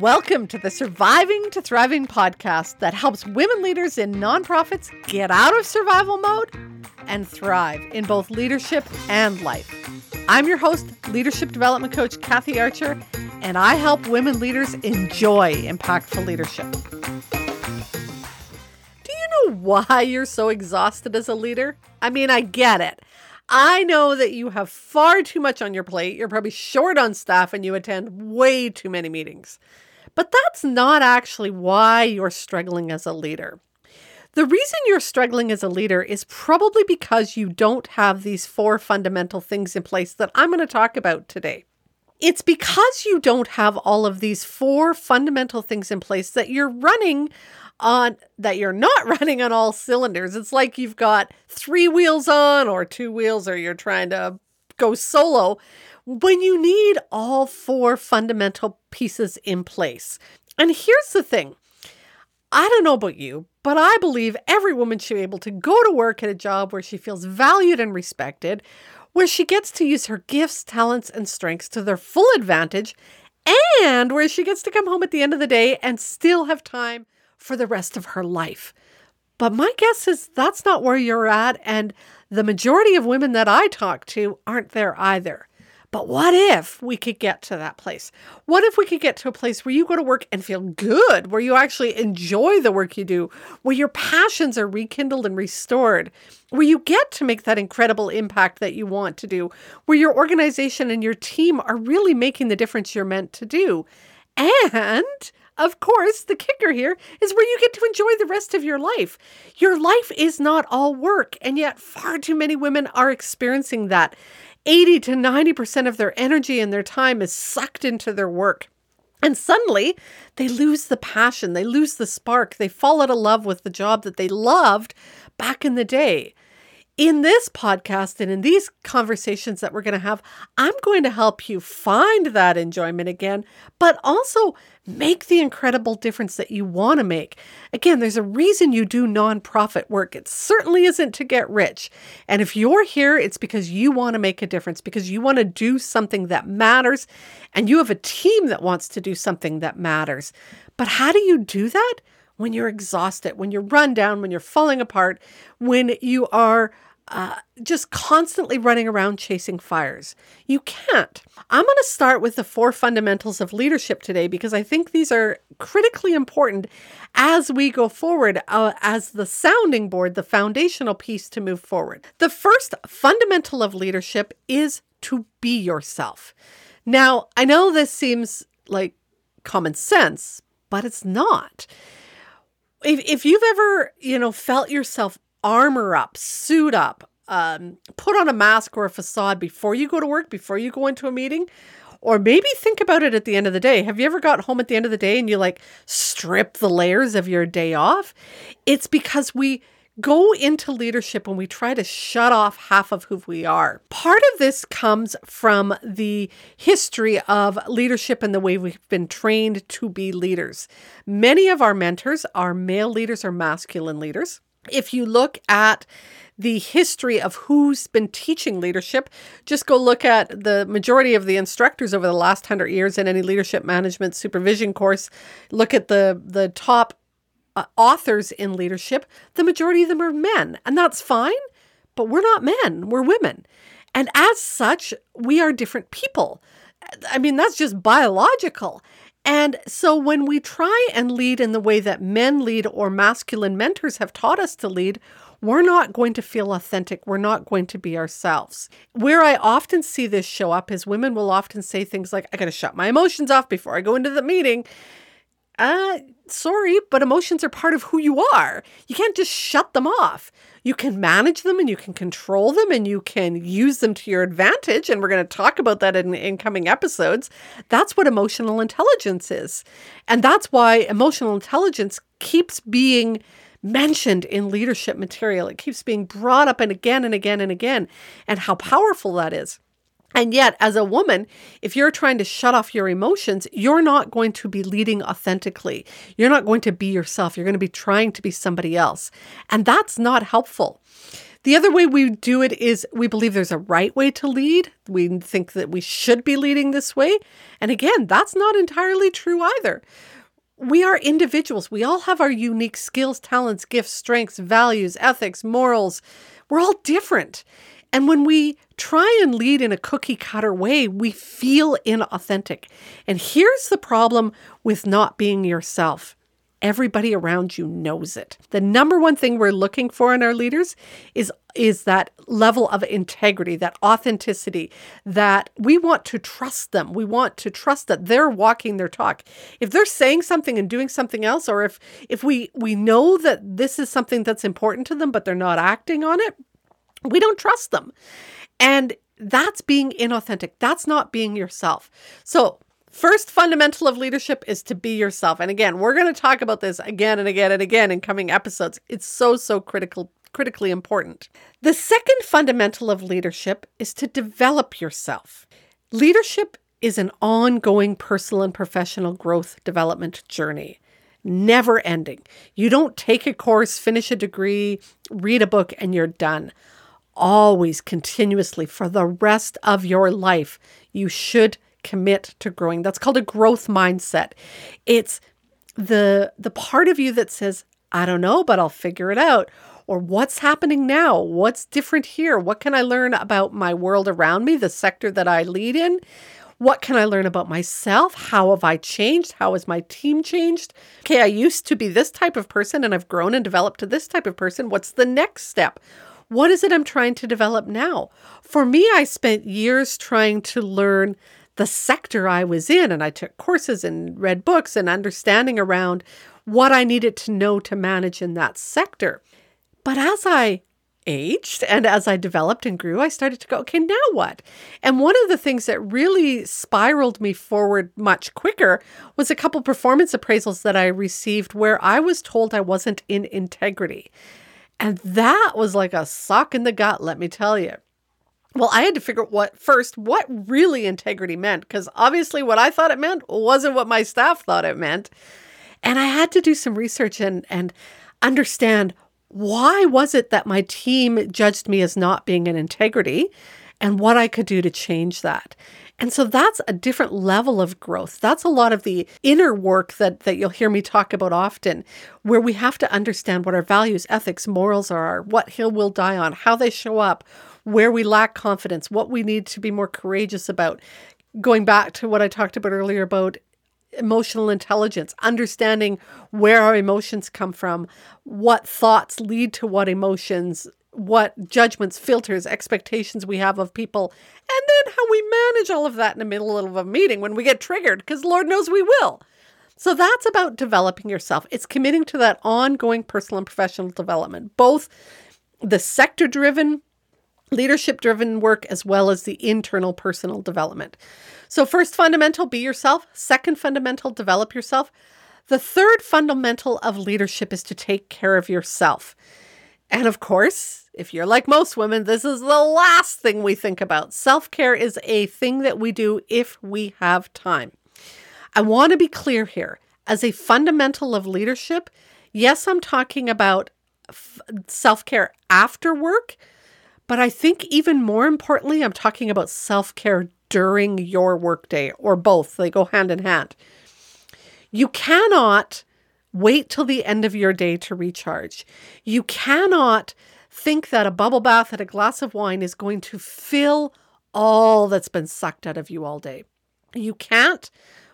Welcome to the Surviving to Thriving podcast that helps women leaders in nonprofits get out of survival mode and thrive in both leadership and life. I'm your host, leadership development coach Kathy Archer, and I help women leaders enjoy impactful leadership. Do you know why you're so exhausted as a leader? I mean, I get it. I know that you have far too much on your plate. You're probably short on staff and you attend way too many meetings. But that's not actually why you're struggling as a leader. The reason you're struggling as a leader is probably because you don't have these four fundamental things in place that I'm going to talk about today. It's because you don't have all of these four fundamental things in place that you're running on that you're not running on all cylinders. It's like you've got three wheels on or two wheels or you're trying to go solo when you need all four fundamental pieces in place. And here's the thing. I don't know about you, but I believe every woman should be able to go to work at a job where she feels valued and respected, where she gets to use her gifts, talents, and strengths to their full advantage, and where she gets to come home at the end of the day and still have time for the rest of her life. But my guess is that's not where you're at, and the majority of women that I talk to aren't there either. But what if we could get to that place? What if we could get to a place where you go to work and feel good, where you actually enjoy the work you do, where your passions are rekindled and restored, where you get to make that incredible impact that you want to do, where your organization and your team are really making the difference you're meant to do. And of course, the kicker here is where you get to enjoy the rest of your life. Your life is not all work, and yet far too many women are experiencing that. 80 to 90% of their energy and their time is sucked into their work. And suddenly they lose the passion, they lose the spark, they fall out of love with the job that they loved back in the day in this podcast and in these conversations that we're going to have, I'm going to help you find that enjoyment again, but also make the incredible difference that you want to make. Again, there's a reason you do nonprofit work. It certainly isn't to get rich. And if you're here, it's because you want to make a difference, because you want to do something that matters, and you have a team that wants to do something that matters. But how do you do that? When you're exhausted, when you're run down, when you're falling apart, when you are uh, just constantly running around chasing fires. You can't. I'm going to start with the four fundamentals of leadership today because I think these are critically important as we go forward uh, as the sounding board, the foundational piece to move forward. The first fundamental of leadership is to be yourself. Now, I know this seems like common sense, but it's not if, if you've ever, you know, felt yourself armor up, suit up, um, put on a mask or a facade before you go to work, before you go into a meeting, or maybe think about it at the end of the day. Have you ever got home at the end of the day and you like strip the layers of your day off? It's because we go into leadership when we try to shut off half of who we are. Part of this comes from the history of leadership and the way we've been trained to be leaders. Many of our mentors are male leaders or masculine leaders. If you look at the history of who's been teaching leadership, just go look at the majority of the instructors over the last hundred years in any leadership management supervision course. Look at the the top uh, authors in leadership, the majority of them are men, and that's fine, but we're not men, we're women. And as such, we are different people. I mean, that's just biological. And so when we try and lead in the way that men lead or masculine mentors have taught us to lead, we're not going to feel authentic. We're not going to be ourselves. Where I often see this show up is women will often say things like, I got to shut my emotions off before I go into the meeting uh, sorry, but emotions are part of who you are. You can't just shut them off. You can manage them and you can control them and you can use them to your advantage. And we're going to talk about that in, in coming episodes. That's what emotional intelligence is. And that's why emotional intelligence keeps being mentioned in leadership material. It keeps being brought up and again and again and again, and how powerful that is. And yet, as a woman, if you're trying to shut off your emotions, you're not going to be leading authentically. You're not going to be yourself. You're going to be trying to be somebody else. And that's not helpful. The other way we do it is we believe there's a right way to lead. We think that we should be leading this way. And again, that's not entirely true either. We are individuals. We all have our unique skills, talents, gifts, strengths, values, ethics, morals. We're all different. And when we try and lead in a cookie cutter way, we feel inauthentic. And here's the problem with not being yourself everybody around you knows it. The number one thing we're looking for in our leaders is is that level of integrity, that authenticity, that we want to trust them. We want to trust that they're walking their talk. If they're saying something and doing something else or if if we we know that this is something that's important to them but they're not acting on it, we don't trust them. And that's being inauthentic. That's not being yourself. So, First fundamental of leadership is to be yourself. And again, we're going to talk about this again and again and again in coming episodes. It's so, so critical, critically important. The second fundamental of leadership is to develop yourself. Leadership is an ongoing personal and professional growth development journey, never ending. You don't take a course, finish a degree, read a book, and you're done. Always, continuously, for the rest of your life, you should commit to growing. That's called a growth mindset. It's the the part of you that says, I don't know, but I'll figure it out. Or what's happening now? What's different here? What can I learn about my world around me, the sector that I lead in? What can I learn about myself? How have I changed? How has my team changed? Okay, I used to be this type of person and I've grown and developed to this type of person. What's the next step? What is it I'm trying to develop now? For me, I spent years trying to learn the sector I was in. And I took courses and read books and understanding around what I needed to know to manage in that sector. But as I aged and as I developed and grew, I started to go, okay, now what? And one of the things that really spiraled me forward much quicker was a couple performance appraisals that I received where I was told I wasn't in integrity. And that was like a sock in the gut, let me tell you. Well, I had to figure out what first what really integrity meant because obviously what I thought it meant wasn't what my staff thought it meant. And I had to do some research and and understand why was it that my team judged me as not being in integrity and what I could do to change that. And so that's a different level of growth. That's a lot of the inner work that, that you'll hear me talk about often, where we have to understand what our values, ethics, morals are, what hill we'll die on, how they show up, where we lack confidence, what we need to be more courageous about. Going back to what I talked about earlier about emotional intelligence, understanding where our emotions come from, what thoughts lead to what emotions, what judgments, filters, expectations we have of people, and then how we manage all of that in the middle of a meeting when we get triggered, because Lord knows we will. So that's about developing yourself. It's committing to that ongoing personal and professional development, both the sector driven leadership driven work as well as the internal personal development. So, first fundamental, be yourself. Second fundamental, develop yourself. The third fundamental of leadership is to take care of yourself. And of course, if you're like most women, this is the last thing we think about. Self care is a thing that we do if we have time. I want to be clear here. As a fundamental of leadership, yes, I'm talking about f- self care after work but I think even more importantly, I'm talking about self care during your workday or both. They go hand in hand. You cannot wait till the end of your day to recharge. You cannot think that a bubble bath and a glass of wine is going to fill all that's been sucked out of you all day. You can't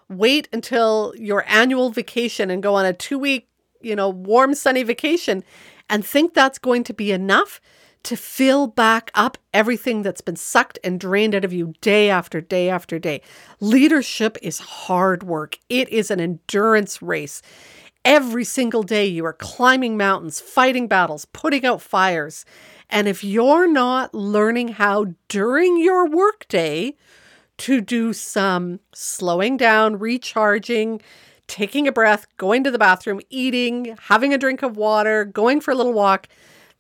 wait until your annual vacation and go on a two week, you know, warm, sunny vacation and think that's going to be enough to fill back up everything that's been sucked and drained out of you day after day after day. Leadership is hard work, it is an endurance race. Every single day, you are climbing mountains, fighting battles, putting out fires. And if you're not learning how during your workday to do some slowing down, recharging, taking a breath, going to the bathroom, eating, having a drink of water, going for a little walk,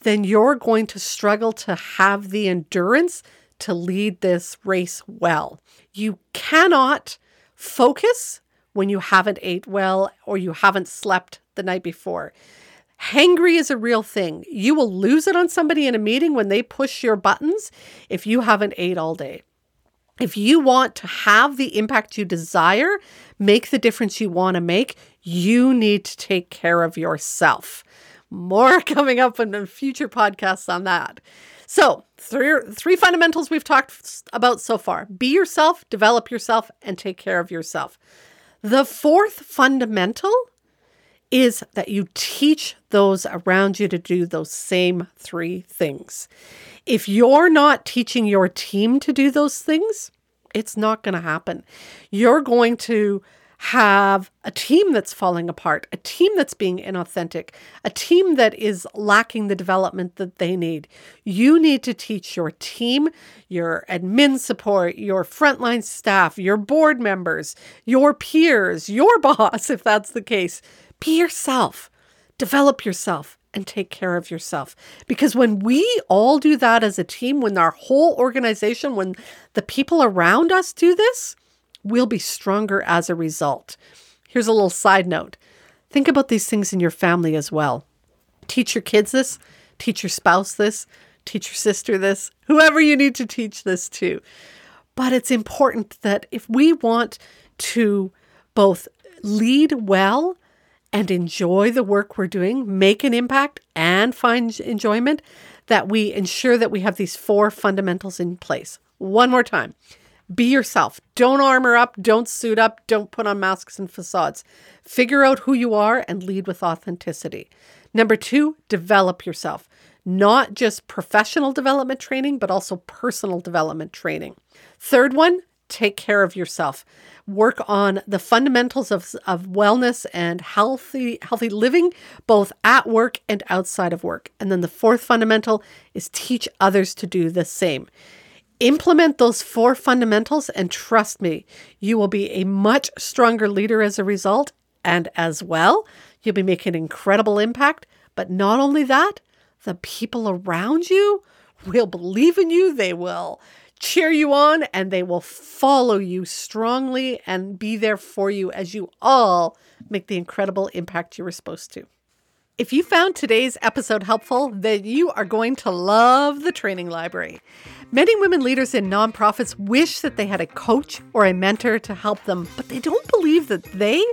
then you're going to struggle to have the endurance to lead this race well. You cannot focus when you haven't ate well or you haven't slept the night before. Hangry is a real thing. You will lose it on somebody in a meeting when they push your buttons if you haven't ate all day. If you want to have the impact you desire, make the difference you want to make, you need to take care of yourself. More coming up in the future podcasts on that. So, three, three fundamentals we've talked about so far be yourself, develop yourself, and take care of yourself. The fourth fundamental is that you teach those around you to do those same three things. If you're not teaching your team to do those things, it's not going to happen. You're going to have a team that's falling apart, a team that's being inauthentic, a team that is lacking the development that they need. You need to teach your team, your admin support, your frontline staff, your board members, your peers, your boss, if that's the case. Be yourself, develop yourself. And take care of yourself. Because when we all do that as a team, when our whole organization, when the people around us do this, we'll be stronger as a result. Here's a little side note think about these things in your family as well. Teach your kids this, teach your spouse this, teach your sister this, whoever you need to teach this to. But it's important that if we want to both lead well and enjoy the work we're doing, make an impact, and find enjoyment, that we ensure that we have these four fundamentals in place. One more time be yourself. Don't armor up, don't suit up, don't put on masks and facades. Figure out who you are and lead with authenticity. Number two, develop yourself. Not just professional development training, but also personal development training. Third one, take care of yourself. Work on the fundamentals of, of wellness and healthy healthy living, both at work and outside of work. And then the fourth fundamental is teach others to do the same. Implement those four fundamentals, and trust me, you will be a much stronger leader as a result. And as well, you'll be making an incredible impact. But not only that, the people around you will believe in you. They will cheer you on and they will follow you strongly and be there for you as you all make the incredible impact you were supposed to. If you found today's episode helpful, then you are going to love the training library. Many women leaders in nonprofits wish that they had a coach or a mentor to help them, but they don't believe that they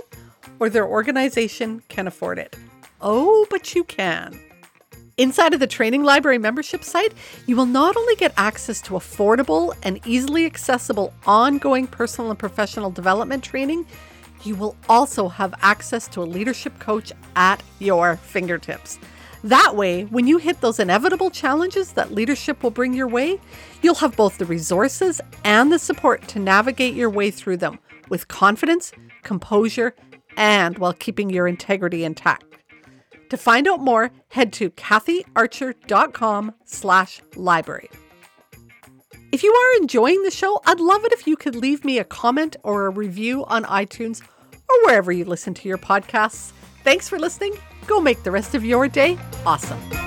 or their organization can afford it. Oh, but you can. Inside of the Training Library membership site, you will not only get access to affordable and easily accessible ongoing personal and professional development training, you will also have access to a leadership coach at your fingertips. That way, when you hit those inevitable challenges that leadership will bring your way, you'll have both the resources and the support to navigate your way through them with confidence, composure, and while keeping your integrity intact. To find out more, head to kathyarcher.com slash library. If you are enjoying the show, I'd love it if you could leave me a comment or a review on iTunes or wherever you listen to your podcasts. Thanks for listening. Go make the rest of your day awesome.